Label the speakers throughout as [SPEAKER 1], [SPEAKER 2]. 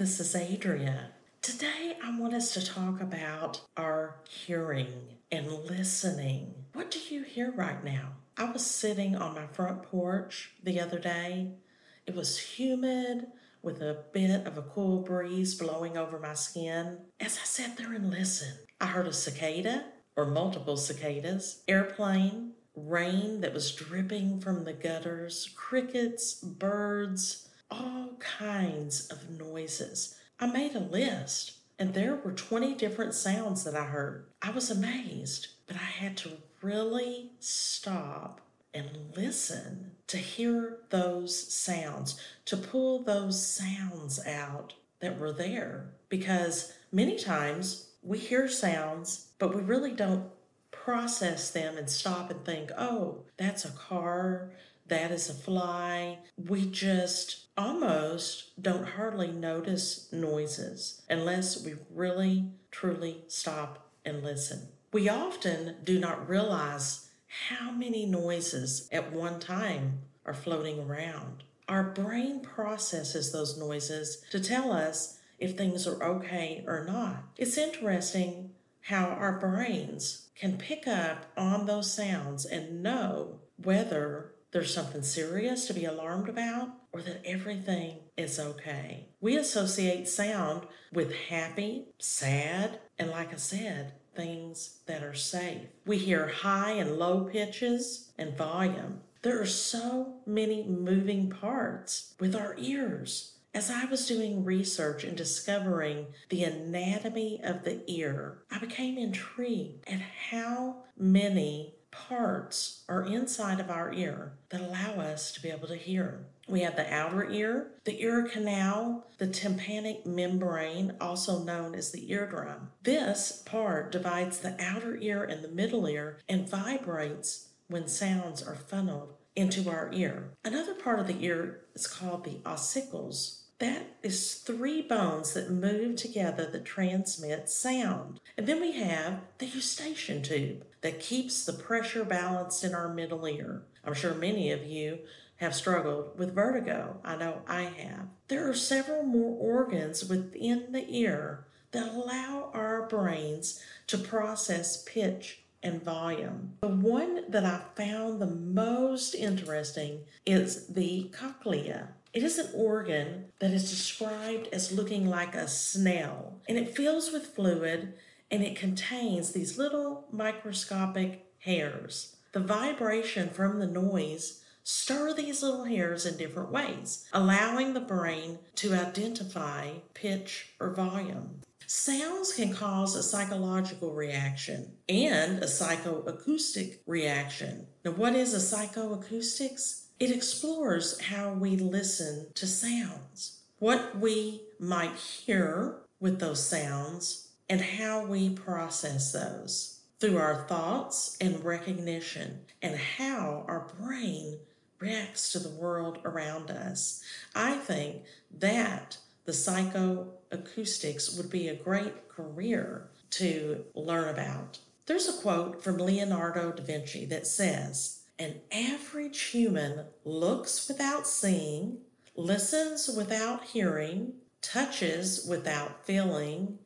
[SPEAKER 1] Adria. Today, I want us to talk about our hearing and listening. What do you hear right now? I was sitting on my front porch the other day. It was humid with a bit of a cool breeze blowing over my skin. As I sat there and listened, I heard a cicada or multiple cicadas, airplane, rain that was dripping from the gutters, crickets, birds, all kinds of noises. I made a list and there were 20 different sounds that I heard. I was amazed, but I had to really stop and listen to hear those sounds, to pull those sounds out that were there. Because many times we hear sounds, but we really don't process them and stop and think, oh, that's a car, that is a fly. We just almost don't hardly notice noises unless we really, truly stop and listen. We often do not realize how many noises at one time are floating around. Our brain processes those noises to tell us if things are okay or not. It's interesting how our brains can pick up on those sounds and know whether there's something serious to be alarmed about or that everything is okay. We associate sound with happy, sad, and like I said, things that are safe. We hear high and low pitches and volume. There are so many moving parts with our ears. As I was doing research and discovering the anatomy of the ear, I became intrigued at how many parts are inside of our ear that allow us to be able to hear. We have the outer ear, the ear canal, the tympanic membrane, also known as the eardrum. This part divides the outer ear and the middle ear and vibrates when sounds are funneled into our ear. Another part of the ear is called the ossicles. That is three bones that move together that transmit sound. And then we have the eustachian tube that keeps the pressure balanced in our middle ear. I'm sure many of you have struggled with vertigo. I know I have. There are several more organs within the ear that allow our brains to process pitch and volume. The one that I found the most interesting is the cochlea. It is an organ that is described as looking like a snail, and it fills with fluid and it contains these little microscopic hairs. The vibration from the noise stir these little hairs in different ways, allowing the brain to identify pitch or volume. Sounds can cause a psychological reaction and a psychoacoustic reaction. Now, what is a psychoacoustics? It explores how we listen to sounds, what we might hear with those sounds, and how we process those through our thoughts and recognition, and how our brain reacts to the world around us. I think that the psychoacoustics would be a great career to learn about. There's a quote from Leonardo da Vinci that says, An average human looks without seeing, listens without hearing, touches without feeling,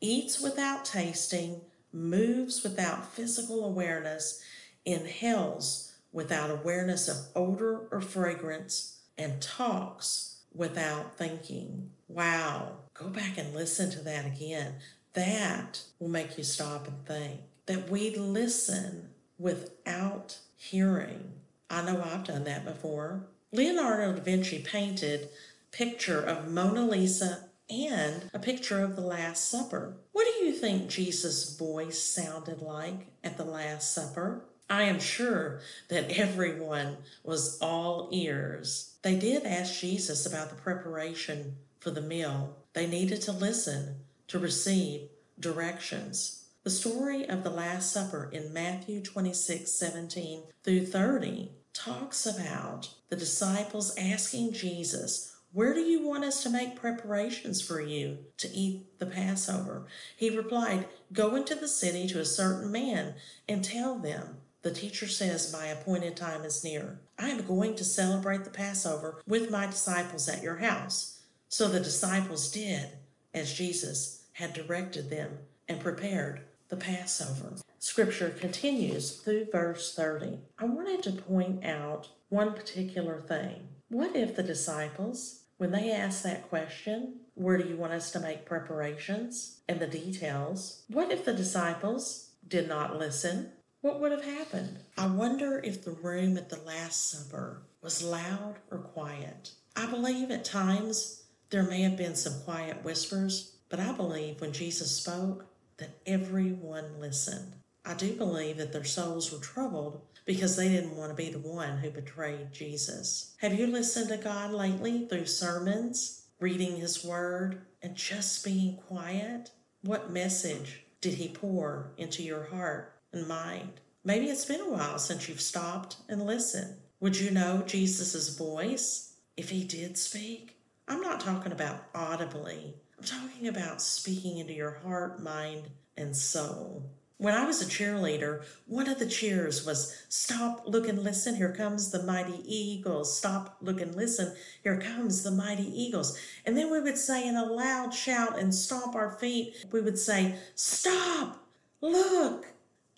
[SPEAKER 1] eats without tasting, moves without physical awareness, inhales without awareness of odor or fragrance, and talks without thinking. Wow, go back and listen to that again. That will make you stop and think. That we listen without hearing. I know I've done that before. Leonardo da Vinci painted picture of Mona Lisa and a picture of the Last Supper. What do you think Jesus' voice sounded like at the Last Supper? I am sure that everyone was all ears. They did ask Jesus about the preparation for the meal. They needed to listen to receive directions. The story of the Last Supper in Matthew 26 17 through 30 talks about the disciples asking Jesus, Where do you want us to make preparations for you to eat the Passover? He replied, Go into the city to a certain man and tell them, the teacher says, My appointed time is near. I am going to celebrate the Passover with my disciples at your house. So the disciples did as Jesus had directed them and prepared the Passover. Scripture continues through verse 30. I wanted to point out one particular thing. What if the disciples, when they asked that question, where do you want us to make preparations and the details, what if the disciples did not listen? What would have happened? I wonder if the room at the Last Supper was loud or quiet. I believe at times there may have been some quiet whispers, but I believe when Jesus spoke that everyone listened. I do believe that their souls were troubled because they didn't want to be the one who betrayed Jesus. Have you listened to God lately through sermons, reading His Word, and just being quiet? What message did He pour into your heart and mind? Maybe it's been a while since you've stopped and listened. Would you know Jesus' voice if He did speak? I'm not talking about audibly, I'm talking about speaking into your heart, mind, and soul. When I was a cheerleader, one of the cheers was Stop, look, and listen. Here comes the mighty eagles. Stop, look, and listen. Here comes the mighty eagles. And then we would say in a loud shout and stomp our feet, we would say, Stop, look,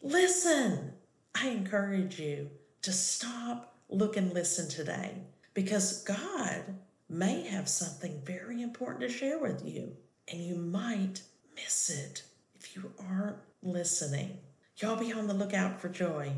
[SPEAKER 1] listen. I encourage you to stop, look, and listen today because God may have something very important to share with you, and you might miss it if you aren't listening. Y'all be on the lookout for joy.